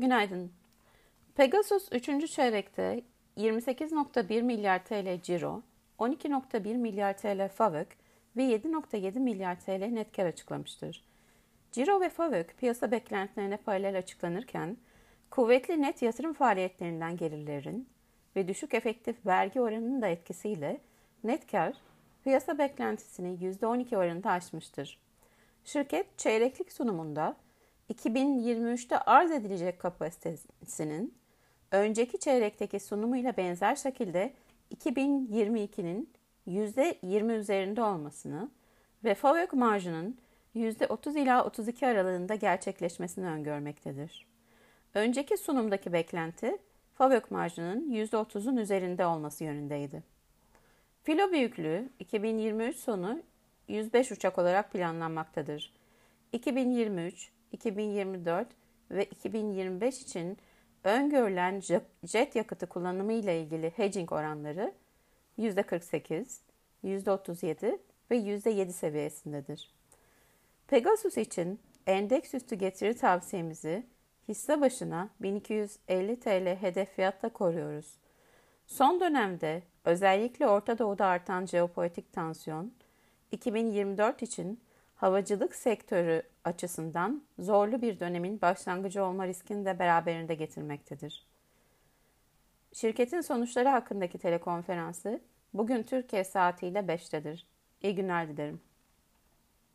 Günaydın. Pegasus 3. çeyrekte 28.1 milyar TL ciro, 12.1 milyar TL FAVÖK ve 7.7 milyar TL net kar açıklamıştır. Ciro ve FAVÖK piyasa beklentilerine paralel açıklanırken, kuvvetli net yatırım faaliyetlerinden gelirlerin ve düşük efektif vergi oranının da etkisiyle net kar piyasa beklentisini %12 oranında aşmıştır. Şirket çeyreklik sunumunda 2023'te arz edilecek kapasitesinin önceki çeyrekteki sunumuyla benzer şekilde 2022'nin %20 üzerinde olmasını ve FAVÖK marjının %30 ila 32 aralığında gerçekleşmesini öngörmektedir. Önceki sunumdaki beklenti FAVÖK marjının %30'un üzerinde olması yönündeydi. Filo büyüklüğü 2023 sonu 105 uçak olarak planlanmaktadır. 2023, 2024 ve 2025 için öngörülen jet yakıtı kullanımı ile ilgili hedging oranları %48, %37 ve %7 seviyesindedir. Pegasus için endeks üstü getiri tavsiyemizi hisse başına 1250 TL hedef fiyatta koruyoruz. Son dönemde özellikle Orta Doğu'da artan jeopolitik tansiyon 2024 için havacılık sektörü açısından zorlu bir dönemin başlangıcı olma riskini de beraberinde getirmektedir. Şirketin sonuçları hakkındaki telekonferansı bugün Türkiye saatiyle 5'tedir. İyi günler dilerim.